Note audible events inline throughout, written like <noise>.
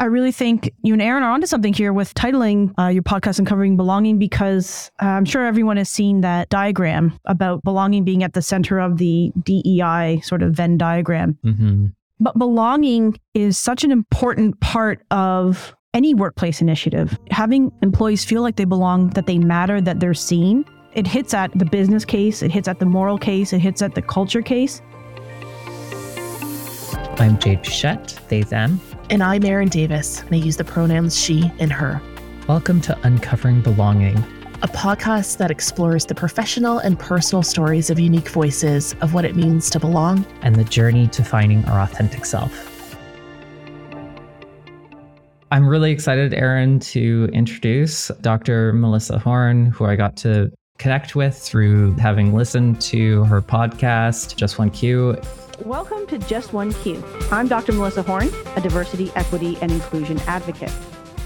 I really think you and Erin are onto something here with titling uh, your podcast Uncovering Belonging because uh, I'm sure everyone has seen that diagram about belonging being at the center of the DEI sort of Venn diagram. Mm-hmm. But belonging is such an important part of any workplace initiative. Having employees feel like they belong, that they matter, that they're seen, it hits at the business case, it hits at the moral case, it hits at the culture case. I'm Jade Pichette, they, them. And I'm Erin Davis, and I use the pronouns she and her. Welcome to Uncovering Belonging, a podcast that explores the professional and personal stories of unique voices of what it means to belong and the journey to finding our authentic self. I'm really excited, Erin, to introduce Dr. Melissa Horne, who I got to connect with through having listened to her podcast, Just One Q. Welcome to Just One Q. I'm Dr. Melissa Horne, a diversity, equity, and inclusion advocate.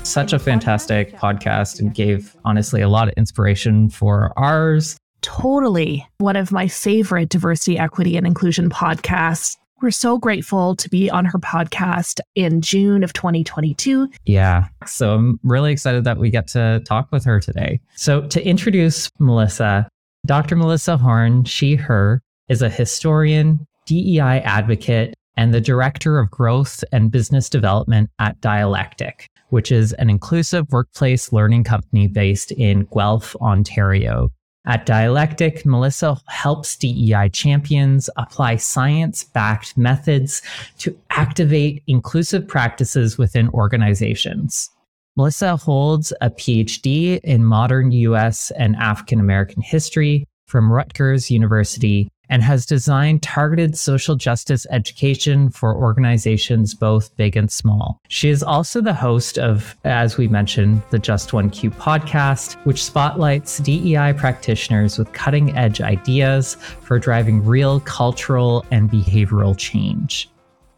Such a fantastic podcast and gave honestly a lot of inspiration for ours. Totally. One of my favorite diversity, equity, and inclusion podcasts. We're so grateful to be on her podcast in June of 2022. Yeah. So I'm really excited that we get to talk with her today. So, to introduce Melissa, Dr. Melissa Horne, she, her, is a historian, DEI advocate, and the director of growth and business development at Dialectic, which is an inclusive workplace learning company based in Guelph, Ontario. At Dialectic, Melissa helps DEI champions apply science backed methods to activate inclusive practices within organizations. Melissa holds a PhD in modern US and African American history from Rutgers University and has designed targeted social justice education for organizations both big and small. She is also the host of, as we mentioned, the Just One Q podcast, which spotlights DEI practitioners with cutting edge ideas for driving real cultural and behavioral change.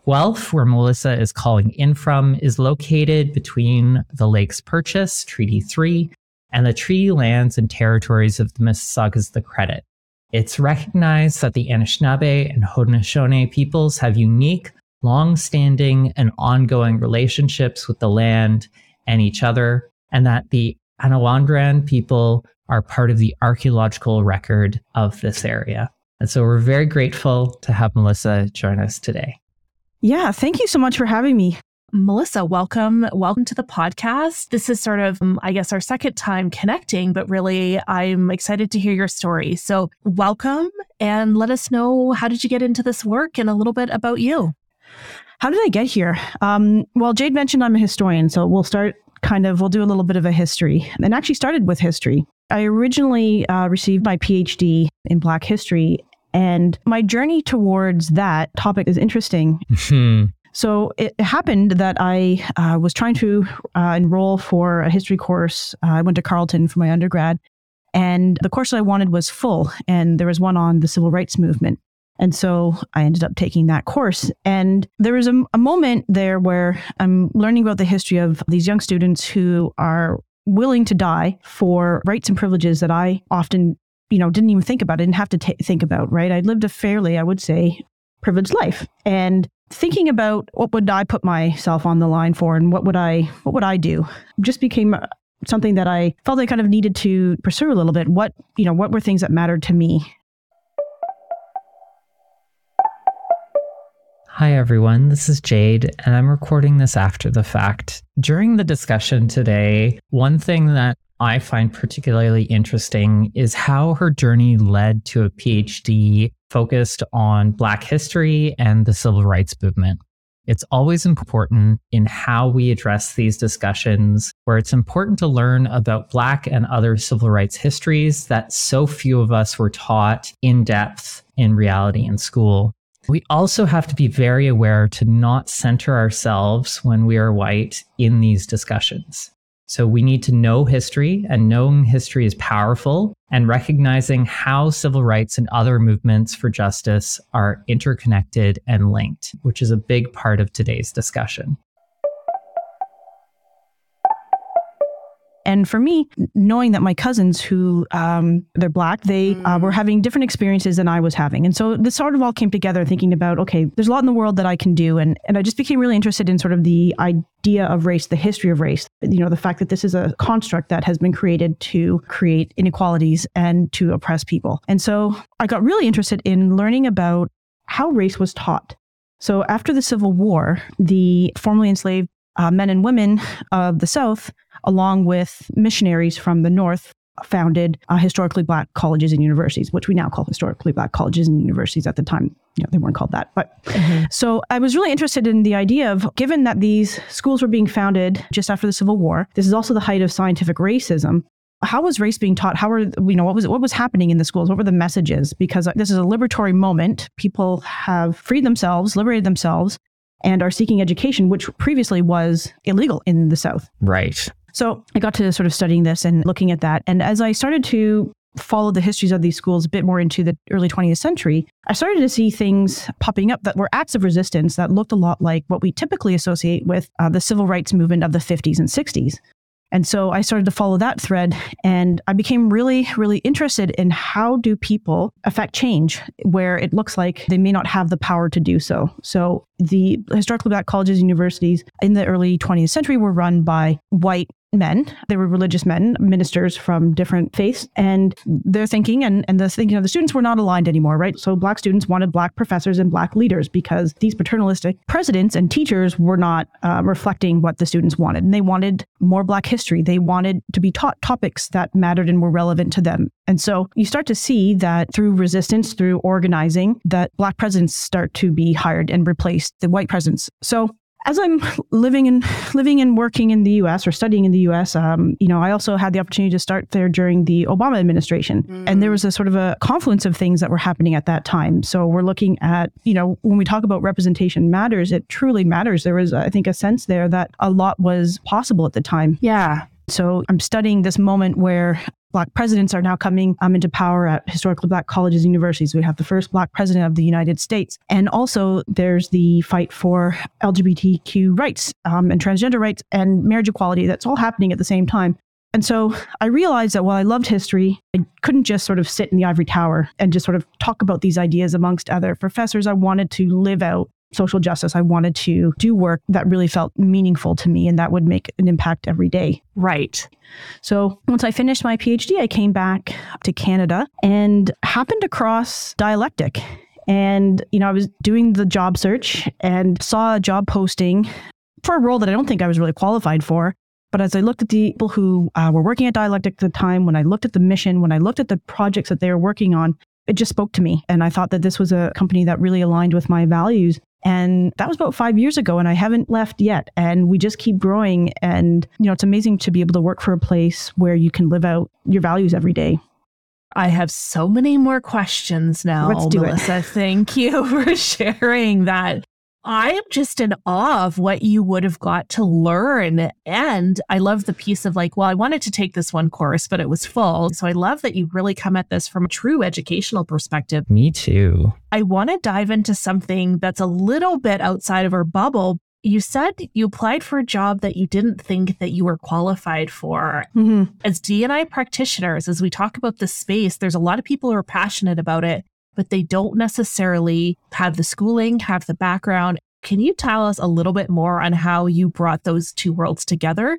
Guelph, where Melissa is calling in from, is located between the Lakes Purchase, Treaty 3, and the treaty lands and territories of the Mississaugas the Credit. It's recognized that the Anishinaabe and Haudenosaunee peoples have unique, long standing, and ongoing relationships with the land and each other, and that the Attawandaron people are part of the archaeological record of this area. And so we're very grateful to have Melissa join us today. Yeah, thank you so much for having me. Melissa, welcome. Welcome to the podcast. This is sort of, um, I guess, our second time connecting, but really, I'm excited to hear your story. So, welcome and let us know how did you get into this work and a little bit about you. How did I get here? Um, well, Jade mentioned I'm a historian, so we'll start kind of, we'll do a little bit of a history and actually started with history. I originally uh, received my PhD in Black history and my journey towards that topic is interesting. Hmm. So it happened that I uh, was trying to uh, enroll for a history course. Uh, I went to Carleton for my undergrad, and the course I wanted was full, and there was one on the civil rights movement. And so I ended up taking that course. And there was a, a moment there where I'm learning about the history of these young students who are willing to die for rights and privileges that I often, you know, didn't even think about. I didn't have to t- think about, right? I lived a fairly, I would say, privileged life. And thinking about what would I put myself on the line for and what would I what would I do just became uh, something that I felt I kind of needed to pursue a little bit. What, you know, what were things that mattered to me? Hi, everyone. This is Jade, and I'm recording this after the fact. During the discussion today, one thing that I find particularly interesting is how her journey led to a PhD focused on Black history and the civil rights movement. It's always important in how we address these discussions, where it's important to learn about Black and other civil rights histories that so few of us were taught in depth in reality in school. We also have to be very aware to not center ourselves when we are white in these discussions. So we need to know history, and knowing history is powerful, and recognizing how civil rights and other movements for justice are interconnected and linked, which is a big part of today's discussion. And for me, knowing that my cousins who um, they're black, they uh, were having different experiences than I was having. And so this sort of all came together thinking about, okay, there's a lot in the world that I can do. And, and I just became really interested in sort of the idea of race, the history of race, you know, the fact that this is a construct that has been created to create inequalities and to oppress people. And so I got really interested in learning about how race was taught. So after the Civil War, the formerly enslaved uh, men and women of the South, along with missionaries from the North, founded uh, historically black colleges and universities, which we now call historically black colleges and universities. At the time, you know, they weren't called that. But mm-hmm. so I was really interested in the idea of, given that these schools were being founded just after the Civil War, this is also the height of scientific racism. How was race being taught? How were you know what was what was happening in the schools? What were the messages? Because this is a liberatory moment. People have freed themselves, liberated themselves, and are seeking education, which previously was illegal in the South. Right. So I got to sort of studying this and looking at that. And as I started to follow the histories of these schools a bit more into the early 20th century, I started to see things popping up that were acts of resistance that looked a lot like what we typically associate with uh, the civil rights movement of the 50s and 60s. And so I started to follow that thread and I became really, really interested in how do people affect change where it looks like they may not have the power to do so. So the historically black colleges and universities in the early 20th century were run by white men. They were religious men, ministers from different faiths, and their thinking and, and the thinking of the students were not aligned anymore, right? So black students wanted black professors and black leaders because these paternalistic presidents and teachers were not uh, reflecting what the students wanted. And they wanted more black history. They wanted to be taught topics that mattered and were relevant to them. And so you start to see that through resistance, through organizing, that black presidents start to be hired and replace the white presidents. So as I'm living and living and working in the U.S. or studying in the U.S., um, you know, I also had the opportunity to start there during the Obama administration, mm. and there was a sort of a confluence of things that were happening at that time. So we're looking at, you know, when we talk about representation matters, it truly matters. There was, I think, a sense there that a lot was possible at the time. Yeah. So I'm studying this moment where black presidents are now coming um, into power at historically black colleges and universities. We have the first black president of the United States. And also there's the fight for LGBTQ rights um, and transgender rights and marriage equality. That's all happening at the same time. And so I realized that while I loved history, I couldn't just sort of sit in the ivory tower and just sort of talk about these ideas amongst other professors. I wanted to live out social justice. I wanted to do work that really felt meaningful to me and that would make an impact every day. Right. So once I finished my PhD, I came back to Canada and happened across dialectic. And, you know, I was doing the job search and saw a job posting for a role that I don't think I was really qualified for. But as I looked at the people who uh, were working at Dialectic at the time, when I looked at the mission, when I looked at the projects that they were working on, it just spoke to me. And I thought that this was a company that really aligned with my values. And that was about five years ago, and I haven't left yet. And we just keep growing. And, you know, it's amazing to be able to work for a place where you can live out your values every day. I have so many more questions now, Let's do Melissa. It. Thank you <laughs> for sharing that. I am just in awe of what you would have got to learn. And I love the piece of like, well, I wanted to take this one course, but it was full. So I love that you really come at this from a true educational perspective. Me too. I want to dive into something that's a little bit outside of our bubble. You said you applied for a job that you didn't think that you were qualified for. Mm-hmm. As DNI practitioners, as we talk about this space, there's a lot of people who are passionate about it but they don't necessarily have the schooling, have the background. Can you tell us a little bit more on how you brought those two worlds together?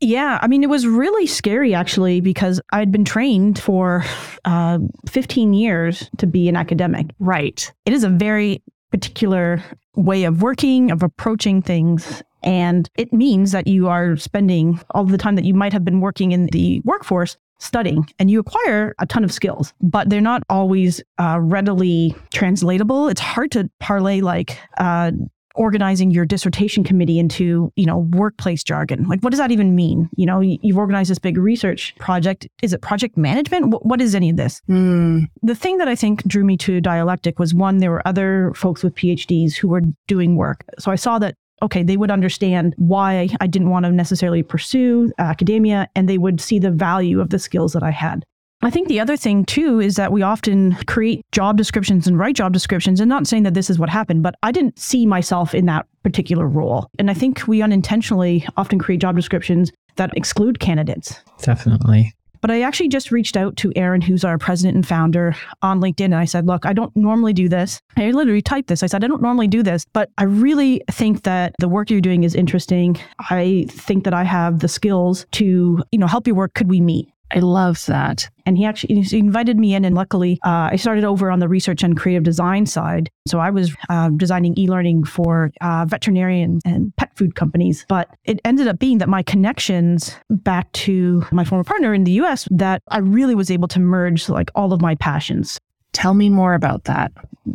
Yeah, I mean, it was really scary actually because I'd been trained for uh, 15 years to be an academic. Right. It is a very particular way of working, of approaching things. And it means that you are spending all the time that you might have been working in the workforce studying and you acquire a ton of skills, but they're not always uh, readily translatable. It's hard to parlay like uh, organizing your dissertation committee into you know workplace jargon. Like what does that even mean? You know you've organized this big research project. Is it project management? What is any of this? Mm. the thing that i think drew me to dialectic was one there were other folks with phds who were doing work. So i saw that okay, they would understand why I didn't want to necessarily pursue academia and they would see the value of the skills that I had. I think the other thing too is that we often create job descriptions and write job descriptions and not saying that this is what happened, but I didn't see myself in that particular role. And I think we unintentionally often create job descriptions that exclude candidates. Definitely. But I actually just reached out to Aaron, who's our president and founder on LinkedIn. And I said, look, I don't normally do this. I literally typed this. I said, I don't normally do this, but I really think that the work you're doing is interesting. I think that I have the skills to, you know, help your work. Could we meet? I love that. And he actually he invited me in, and luckily, uh, I started over on the research and creative design side. So I was uh, designing e-learning for uh, veterinarian and pet food companies. But it ended up being that my connections back to my former partner in the U.S. that I really was able to merge like all of my passions. Tell me more about that.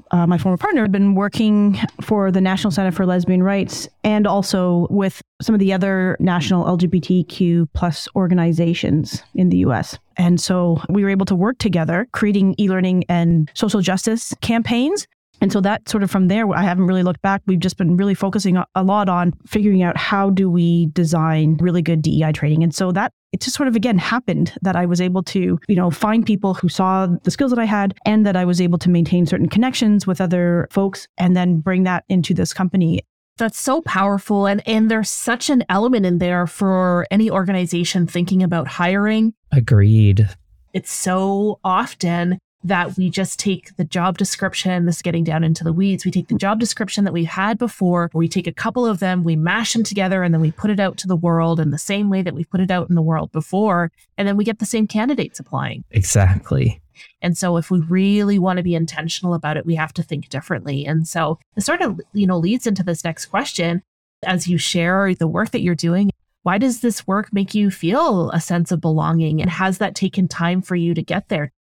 Uh, my former partner had been working for the National Center for Lesbian Rights and also with some of the other national LGBTQ plus organizations in the US. And so we were able to work together, creating e learning and social justice campaigns and so that sort of from there, I haven't really looked back. We've just been really focusing a lot on figuring out how do we design really good DEI training. And so that it just sort of again happened that I was able to, you know, find people who saw the skills that I had and that I was able to maintain certain connections with other folks and then bring that into this company. That's so powerful. And and there's such an element in there for any organization thinking about hiring. Agreed. It's so often that we just take the job description, this is getting down into the weeds. We take the job description that we've had before, we take a couple of them, we mash them together, and then we put it out to the world in the same way that we put it out in the world before. And then we get the same candidates applying. Exactly. And so if we really want to be intentional about it, we have to think differently. And so it sort of, you know, leads into this next question. As you share the work that you're doing, why does this work make you feel a sense of belonging? And has that taken time for you to get there?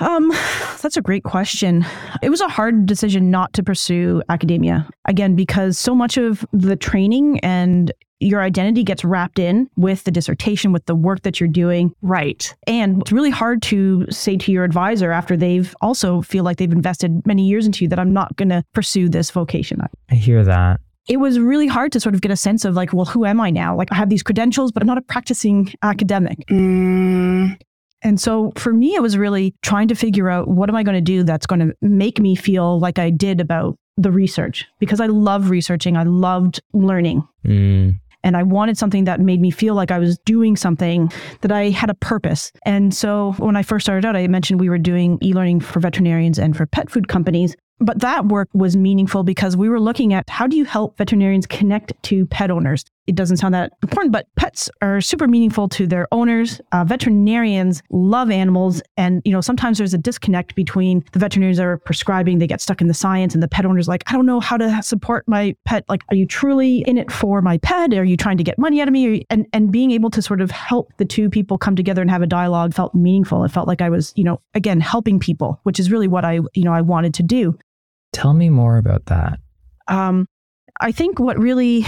Um, <sighs> that's a great question. It was a hard decision not to pursue academia. Again, because so much of the training and your identity gets wrapped in with the dissertation, with the work that you're doing. Right. And it's really hard to say to your advisor after they've also feel like they've invested many years into you that I'm not going to pursue this vocation. I hear that it was really hard to sort of get a sense of like, well, who am I now? Like, I have these credentials, but I'm not a practicing academic. Mm. And so for me, it was really trying to figure out what am I going to do that's going to make me feel like I did about the research because I love researching. I loved learning. Mm. And I wanted something that made me feel like I was doing something that I had a purpose. And so when I first started out, I mentioned we were doing e learning for veterinarians and for pet food companies. But that work was meaningful because we were looking at how do you help veterinarians connect to pet owners? It doesn't sound that important, but pets are super meaningful to their owners. Uh, veterinarians love animals, and you know sometimes there's a disconnect between the veterinarians that are prescribing. They get stuck in the science, and the pet owners like, I don't know how to support my pet. Like, are you truly in it for my pet? Are you trying to get money out of me? And and being able to sort of help the two people come together and have a dialogue felt meaningful. It felt like I was, you know, again helping people, which is really what I, you know, I wanted to do. Tell me more about that. Um, I think what really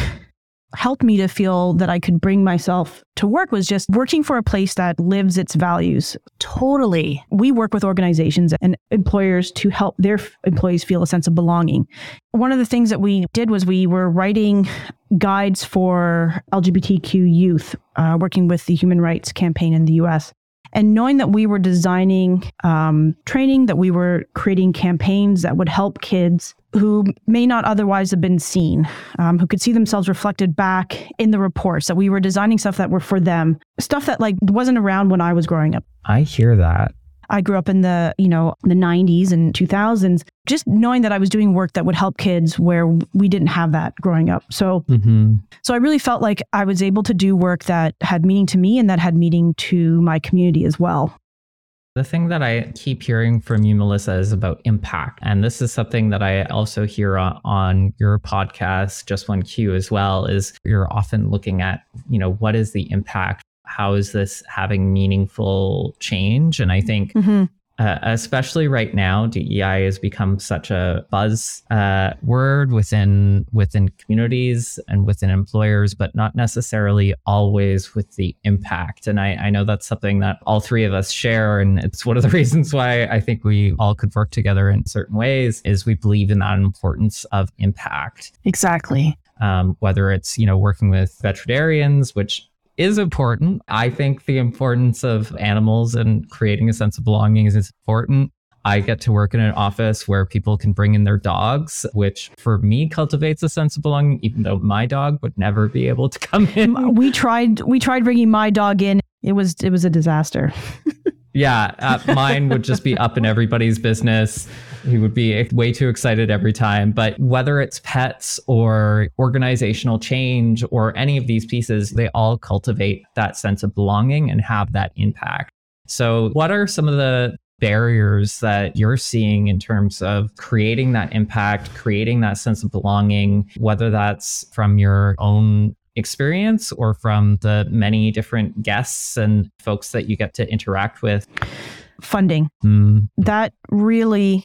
helped me to feel that I could bring myself to work was just working for a place that lives its values. Totally. We work with organizations and employers to help their employees feel a sense of belonging. One of the things that we did was we were writing guides for LGBTQ youth, uh, working with the Human Rights Campaign in the US. And knowing that we were designing um, training, that we were creating campaigns that would help kids who may not otherwise have been seen, um, who could see themselves reflected back in the reports, that we were designing stuff that were for them, stuff that like wasn't around when I was growing up. I hear that. I grew up in the, you know, the 90s and 2000s, just knowing that I was doing work that would help kids where we didn't have that growing up. So mm-hmm. so I really felt like I was able to do work that had meaning to me and that had meaning to my community as well. The thing that I keep hearing from you, Melissa, is about impact. And this is something that I also hear on, on, your podcast, Just One Q, as well, is you're often looking at, you know, what is the impact how is this having meaningful change? And I think mm-hmm. Uh, especially right now, DEI has become such a buzz uh, word within within communities and within employers, but not necessarily always with the impact. And I, I know that's something that all three of us share, and it's one of the <laughs> reasons why I think we all could work together in certain ways. Is we believe in that importance of impact. Exactly. Um, whether it's you know working with veterinarians, which is important. I think the importance of animals and creating a sense of belonging is important. I get to work in an office where people can bring in their dogs, which for me cultivates a sense of belonging, even though my dog would never be able to come in. <laughs> We tried we tried bringing my dog in. It was it was a disaster. <laughs> yeah, uh, mine would just be up in everybody's business. He would be way too excited every time. But whether it's pets or organizational change or any of these pieces, they all cultivate that sense of belonging and have that impact. So, what are some of the barriers that you're seeing in terms of creating that impact, creating that sense of belonging, whether that's from your own experience or from the many different guests and folks that you get to interact with? Funding. Mm. That really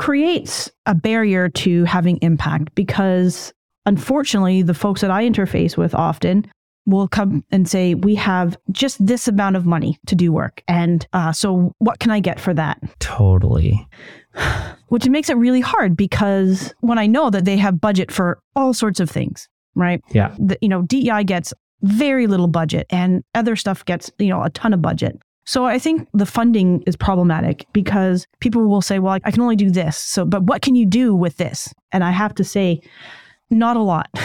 creates a barrier to having impact because unfortunately, the folks that I interface with often will come and say, We have just this amount of money to do work. And uh, so, what can I get for that? Totally. <sighs> Which makes it really hard because when I know that they have budget for all sorts of things, right? Yeah. The, you know, DEI gets very little budget and other stuff gets, you know, a ton of budget. So I think the funding is problematic because people will say, well, I can only do this. So, but what can you do with this? And I have to say, not a lot. <laughs>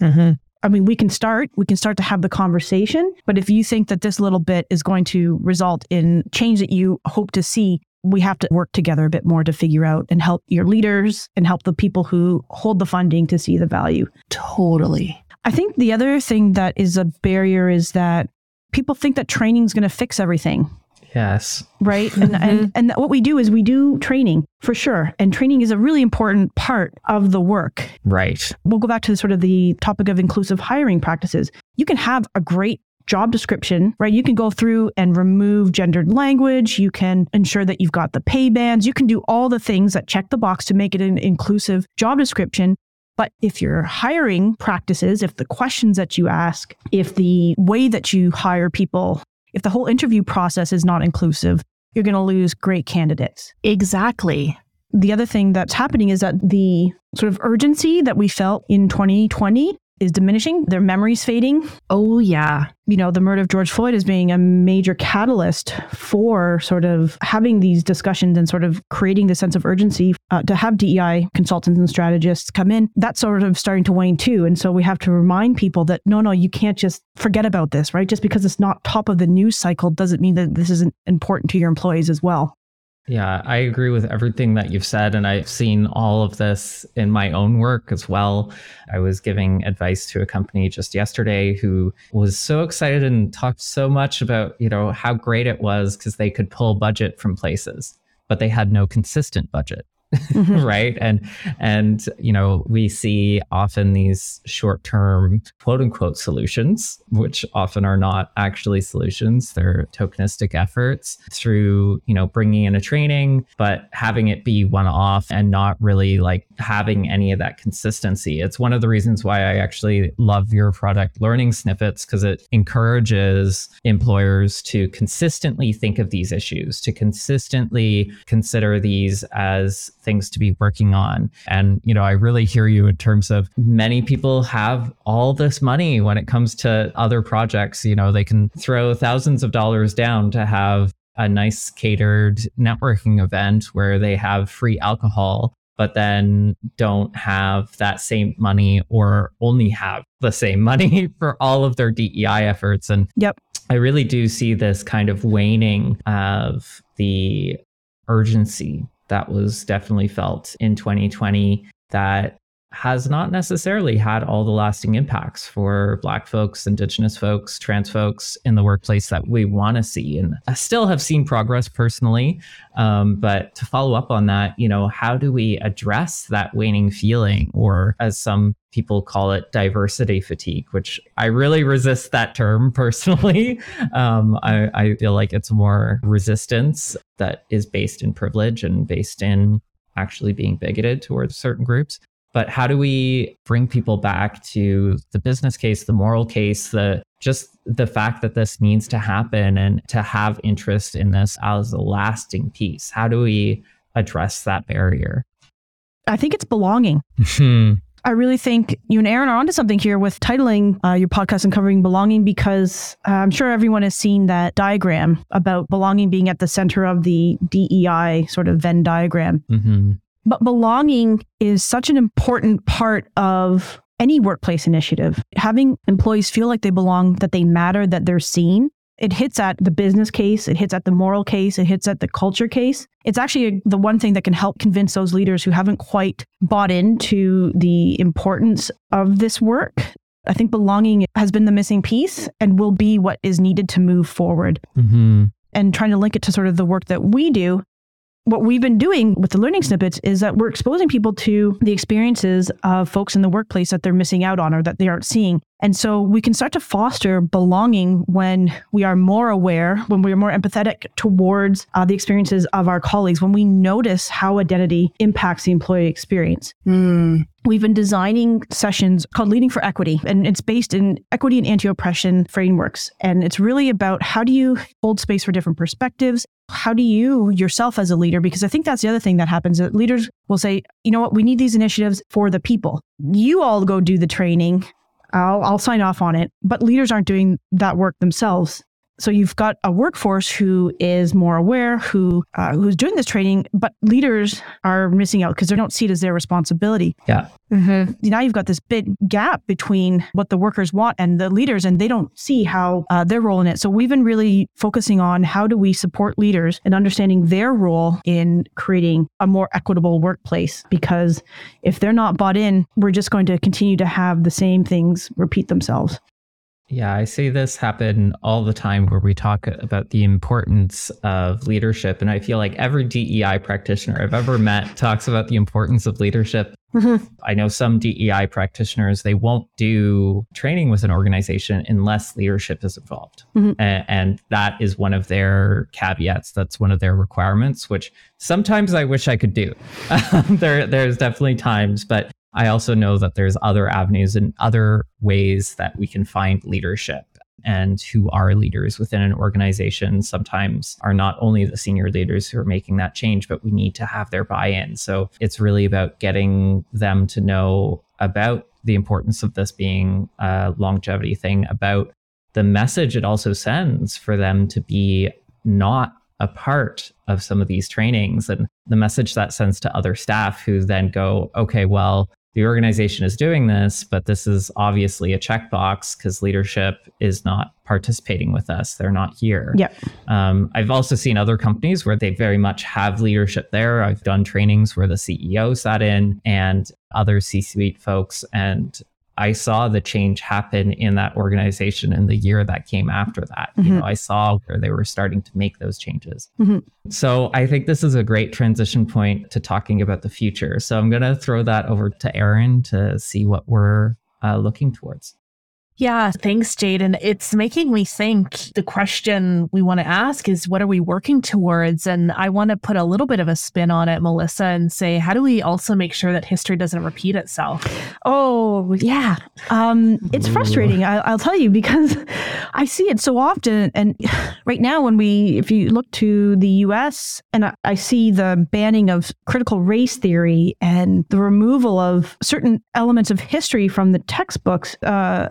Mm-hmm. I mean, we can start, we can start to have the conversation. But if you think that this little bit is going to result in change that you hope to see, we have to work together a bit more to figure out and help your leaders and help the people who hold the funding to see the value. Totally. I think the other thing that is a barrier is that people think that training is going to fix everything. Yes. right? And, and mm-hmm. and what we do is we do training for sure. And training is a really important part of the work. Right. we'll go back to the, sort of the topic of inclusive hiring practices. You can have a great job description right? You can go through and remove gendered language. You can ensure that you've got the pay bands. You can do all the things that check the box to make it an inclusive job description but if your hiring practices, if the questions that you ask, if the way that you hire people if the whole interview process is not inclusive, you're going to lose great candidates. Exactly. The other thing that's happening is that the sort of urgency that we felt in 2020 is diminishing, their memories fading. Oh, yeah. You know, the murder of George Floyd is being a major catalyst for sort of having these discussions and sort of creating the sense of urgency uh, to have DEI consultants and strategists come in. That's sort of starting to wane too. And so we have to remind people that no, no, you can't just forget about this, right? Just because it's not top of the news cycle doesn't mean that this isn't important to your employees as well. Yeah, I agree with everything that you've said. And I've seen all of this in my own work as well. I was giving advice to a company just yesterday who was so excited and talked so much about, you know, how great it was because they could pull budget from places, but they had no consistent budget. Mhm. <laughs> right? And and you know we see often these short-term quote unquote solutions which often are not actually solutions. They're tokenistic efforts through you know bringing in a training but having it be one off and not really like having any of that consistency. It's one of the reasons why i actually love your product learning snippets because it encourages employers to consistently think of these issues to consistently consider these as things to be working on. And, you know, I really hear you in terms of many people have all this money when it comes to other projects. You know, they can throw thousands of dollars down to have a nice catered networking event where they have free alcohol. But then don't have that same money or only have the same money <laughs> for all of their DEI efforts. And Yep. I really do see this kind of waning of the urgency that was definitely felt in 2020 that has not necessarily had all the lasting impacts for Black folks, Indigenous folks, trans folks in the workplace that we want to see. And I still have seen progress personally. Um, but to follow up on that, you know, how do we address that waning feeling, or as some people call it, diversity fatigue, which I really resist that term <laughs> personally. Um, I, I feel like it's more resistance that is based in privilege and based in actually being bigoted towards certain groups but how do we bring people back to the business case the moral case the just the fact that this needs to happen and to have interest in this as a lasting piece how do we address that barrier I think it's belonging. I really think you and Erin are onto something here with titling uh, your podcast Uncovering Belonging because uh, I'm sure everyone has seen that diagram about belonging being at the center of the DEI sort of Venn diagram. Mm-hmm. But belonging is such an important part of any workplace initiative. Having employees feel like they belong, that they matter, that they're seen. It hits at the business case, it hits at the moral case, it hits at the culture case. It's actually the one thing that can help convince those leaders who haven't quite bought into the importance of this work. I think belonging has been the missing piece and will be what is needed to move forward. Mm-hmm. And trying to link it to sort of the work that we do, what we've been doing with the learning snippets is that we're exposing people to the experiences of folks in the workplace that they're missing out on or that they aren't seeing. And so we can start to foster belonging when we are more aware, when we are more empathetic towards uh, the experiences of our colleagues, when we notice how identity impacts the employee experience. Mm. We've been designing sessions called Leading for Equity, and it's based in equity and anti oppression frameworks. And it's really about how do you hold space for different perspectives? How do you yourself as a leader? Because I think that's the other thing that happens that leaders will say, you know what, we need these initiatives for the people. You all go do the training. I'll, I'll sign off on it. But leaders aren't doing that work themselves. So you've got a workforce who is more aware, who uh, who's doing this training, but leaders are missing out because they don't see it as their responsibility. Yeah. Mm-hmm. Now you've got this big gap between what the workers want and the leaders, and they don't see how uh, their role in it. So we've been really focusing on how do we support leaders and understanding their role in creating a more equitable workplace. Because if they're not bought in, we're just going to continue to have the same things repeat themselves. Yeah, I see this happen all the time where we talk about the importance of leadership. And I feel like every DEI practitioner I've ever met talks about the importance of leadership. Mm-hmm. I know some DEI practitioners, they won't do training with an organization unless leadership is involved. Mhm. A- and that is one of their caveats. That's one of their requirements, which sometimes I wish I could do. <laughs> there, there's definitely times, but I also know that there's other avenues and other ways that we can find leadership and who are leaders within an organization sometimes are not only the senior leaders who are making that change, but we need to have their buy in. So it's really about getting them to know about the importance of this being a longevity thing, about the message it also sends for them to be not a part of some of these trainings and the message that sends to other staff who then go, okay, well, the organization is doing this, but this is obviously a checkbox because leadership is not participating with us. They're not here. Yep. Um, I've also seen other companies where they very much have leadership there. I've done trainings where the CEO sat in and other C suite folks. And I saw the change happen in that organization in the year that came after that. You Mhm. know, I saw where they were starting to make those changes. Mhm. So I think this is a great transition point to talking about the future. So I'm going to throw that over to Erin to see what we're uh, looking towards. Yeah, thanks, Jade. And it's making me think the question we want to ask is what are we working towards? And I want to put a little bit of a spin on it, Melissa, and say, how do we also make sure that history doesn't repeat itself? Oh, yeah. Um, it's Ooh. frustrating, I, I'll tell you, because <laughs> I see it so often. And <sighs> right now, when we, if you look to the US, and I, I see the banning of critical race theory and the removal of certain elements of history from the textbooks, uh,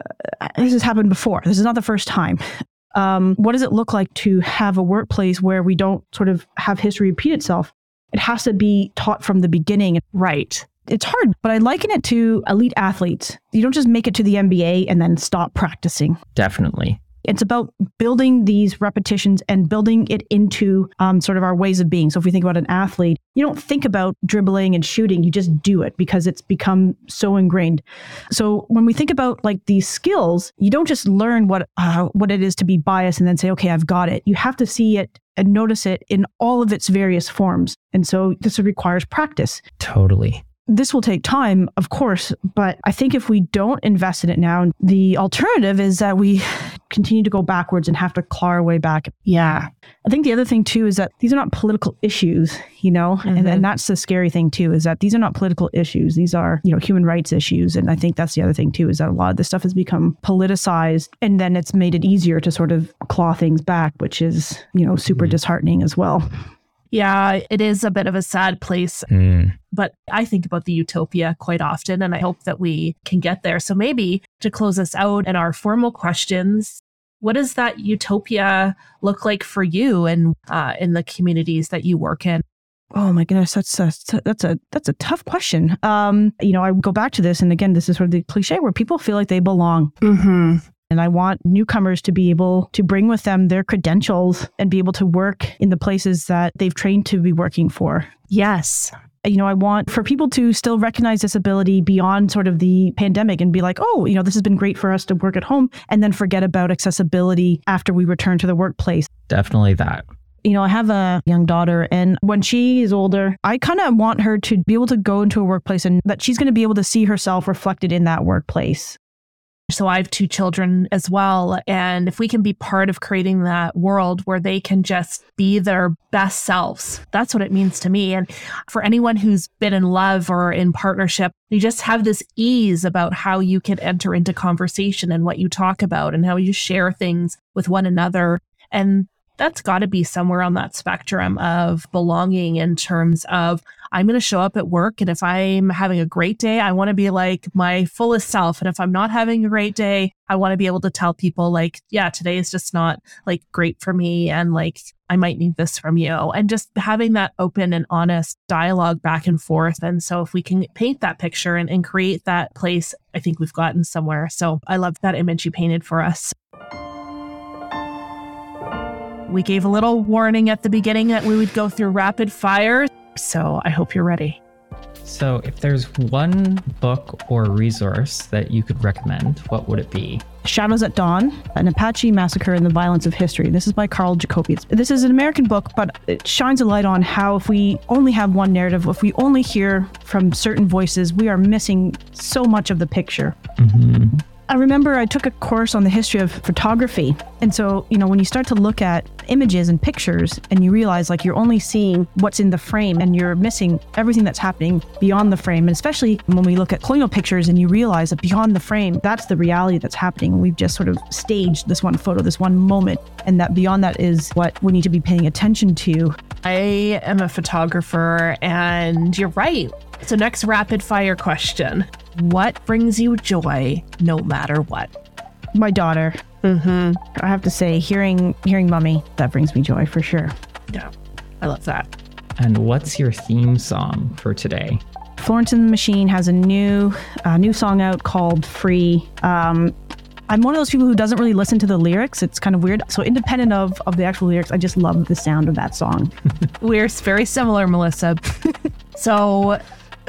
this has happened before. This is not the first time. Um, what does it look like to have a workplace where we don't sort of have history repeat itself? It has to be taught from the beginning Right. it's hard, but I liken it to elite athletes. You don't just make it to the NBA and then stop practicing. Definitely. It's about building these repetitions and building it into um, sort of our ways of being. So if we think about an athlete, you don't think about dribbling and shooting, you just do it because it's become so ingrained. So when we think about like these skills, you don't just learn what uh, what it is to be biased and then say, okay, I've got it. You have to see it and notice it in all of its various forms. And so this requires practice Totally. This will take time, of course, but I think if we don't invest in it now, the alternative is that we continue to go backwards and have to claw our way back. Yeah. I think the other thing too is that these are not political issues, you know, and, Mhm. and that's the scary thing too is that these are not political issues. These are, you know, human rights issues. And I think that's the other thing too is that a lot of this stuff has become politicized and then it's made it easier to sort of claw things back, which is, you know, super Mhm. disheartening as well. Yeah, it is a bit of a sad place. Mm. But I think about the utopia quite often, and I hope that we can get there. So, maybe to close us out and our formal questions, what does that utopia look like for you and uh, in the communities that you work in? Oh my goodness, that's a that's a that's a tough question. Um, you know, I go back to this, and again, this is sort of the cliche where people feel like they belong. Mm-hmm. And I want newcomers to be able to bring with them their credentials and be able to work in the places that they've trained to be working for. Yes. You know, I want for people to still recognize disability beyond sort of the pandemic and be like, oh, you know, this has been great for us to work at home and then forget about accessibility after we return to the workplace. Definitely that. You know, I have a young daughter, and when she is older, I kind of want her to be able to go into a workplace and that she's going to be able to see herself reflected in that workplace. So I have two children as well. And if we can be part of creating that world where they can just be their best selves, that's what it means to me. And for anyone who's been in love or in partnership, you just have this ease about how you can enter into conversation and what you talk about and how you share things with one another. And that's got to be somewhere on that spectrum of belonging in terms of I'm going to show up at work. And if I'm having a great day, I want to be like my fullest self. And if I'm not having a great day, I want to be able to tell people, like, yeah, today is just not like great for me. And like, I might need this from you. And just having that open and honest dialogue back and forth. And so, if we can paint that picture and, and create that place, I think we've gotten somewhere. So, I love that image you painted for us. We gave a little warning at the beginning that we would go through rapid fire. So I hope you're ready. So, if there's one book or resource that you could recommend, what would it be? Shadows at Dawn, An Apache Massacre and the Violence of History. This is by Karl Jacoby. This is an American book, but it shines a light on how if we only have one narrative, if we only hear from certain voices, we are missing so much of the picture. Mm-hmm. I remember I took a course on the history of photography. And so, you know, when you start to look at images and pictures and you realize like you're only seeing what's in the frame and you're missing everything that's happening beyond the frame. And especially when we look at colonial pictures and you realize that beyond the frame, that's the reality that's happening. We've just sort of staged this one photo, this one moment. And that beyond that is what we need to be paying attention to. I am a photographer and you're right. So, next rapid fire question What brings you joy no matter what? My daughter. Mm-hmm. I have to say, hearing hearing mommy, that brings me joy for sure. Yeah, I love that. And what's your theme song for today? Florence and the Machine has a new uh, new song out called Free. Um, I'm one of those people who doesn't really listen to the lyrics. It's kind of weird. So independent of of the actual lyrics, I just love the sound of that song. <laughs> We're very similar, Melissa. <laughs> so,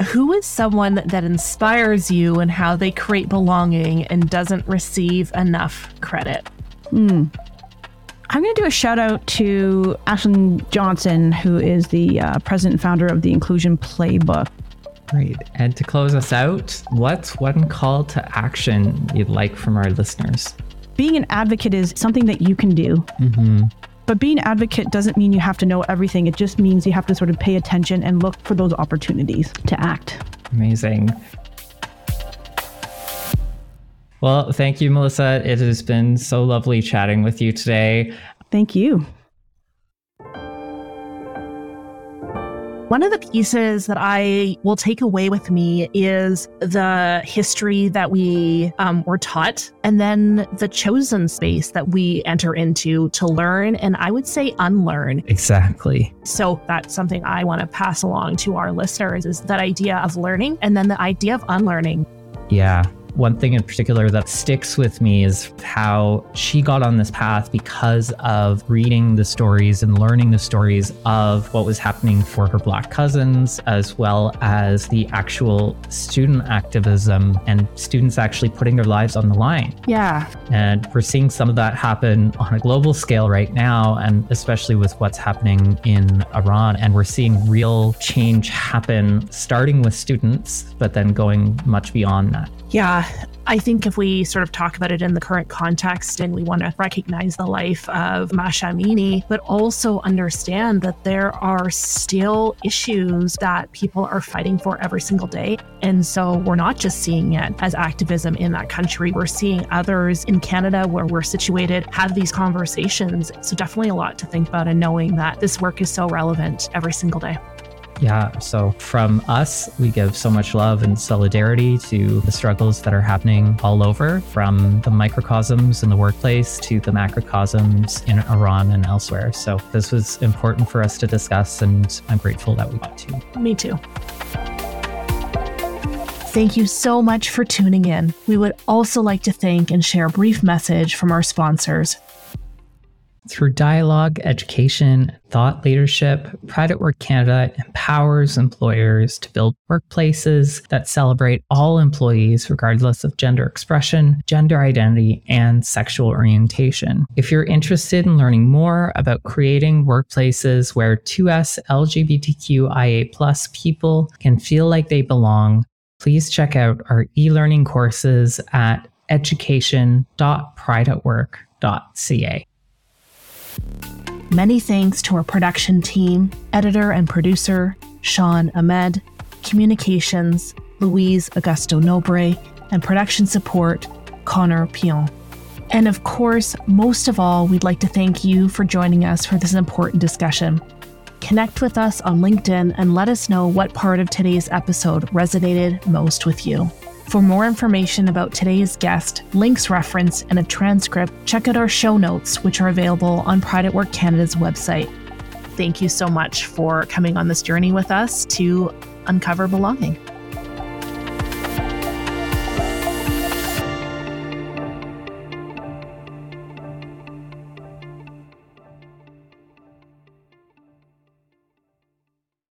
who is someone that inspires you and how they create belonging and doesn't receive enough credit? Hmm. I'm going to do a shout out to Ashlyn Johnson, who is the uh, president and founder of the Inclusion Playbook. Great. And to close us out, what's one call to action you'd like from our listeners? Being an advocate is something that you can do. Mm-hmm. But being an advocate doesn't mean you have to know everything. It just means you have to sort of pay attention and look for those opportunities to act. Amazing. Well, thank you, Melissa. It has been so lovely chatting with you today. Thank you. One of the pieces that I will take away with me is the history that we um, were taught, and then the chosen space that we enter into to learn, and I would say unlearn. Exactly. So that's something I want to pass along to our listeners is that idea of learning, and then the idea of unlearning. Yeah. One thing in particular that sticks with me is how she got on this path because of reading the stories and learning the stories of what was happening for her Black cousins, as well as the actual student activism and students actually putting their lives on the line. Yeah. And we're seeing some of that happen on a global scale right now, and especially with what's happening in Iran. And we're seeing real change happen, starting with students, but then going much beyond that. Yeah, I think if we sort of talk about it in the current context and we want to recognize the life of Mahsa Amini, but also understand that there are still issues that people are fighting for every single day. And so we're not just seeing it as activism in that country, we're seeing others in Canada where we're situated have these conversations. So definitely a lot to think about and knowing that this work is so relevant every single day. Yeah. So from us, we give so much love and solidarity to the struggles that are happening all over, from the microcosms in the workplace to the macrocosms in Iran and elsewhere. So this was important for us to discuss, and I'm grateful that we got to. Me too. Thank you so much for tuning in. We would also like to thank and share a brief message from our sponsors. Through dialogue, education, thought leadership, Pride at Work Canada empowers employers to build workplaces that celebrate all employees, regardless of gender expression, gender identity, and sexual orientation. If you're interested in learning more about creating workplaces where 2S LGBTQIA people can feel like they belong, please check out our e learning courses at education.prideatwork.ca. Many thanks to our production team, editor and producer, Sean Ahmed, communications, Louise Augusto Nobre, and production support, Connor Pion. And of course, most of all, we'd like to thank you for joining us for this important discussion. Connect with us on LinkedIn and let us know what part of today's episode resonated most with you. For more information about today's guest, links reference, and a transcript, check out our show notes, which are available on Pride at Work Canada's website. Thank you so much for coming on this journey with us to uncover belonging.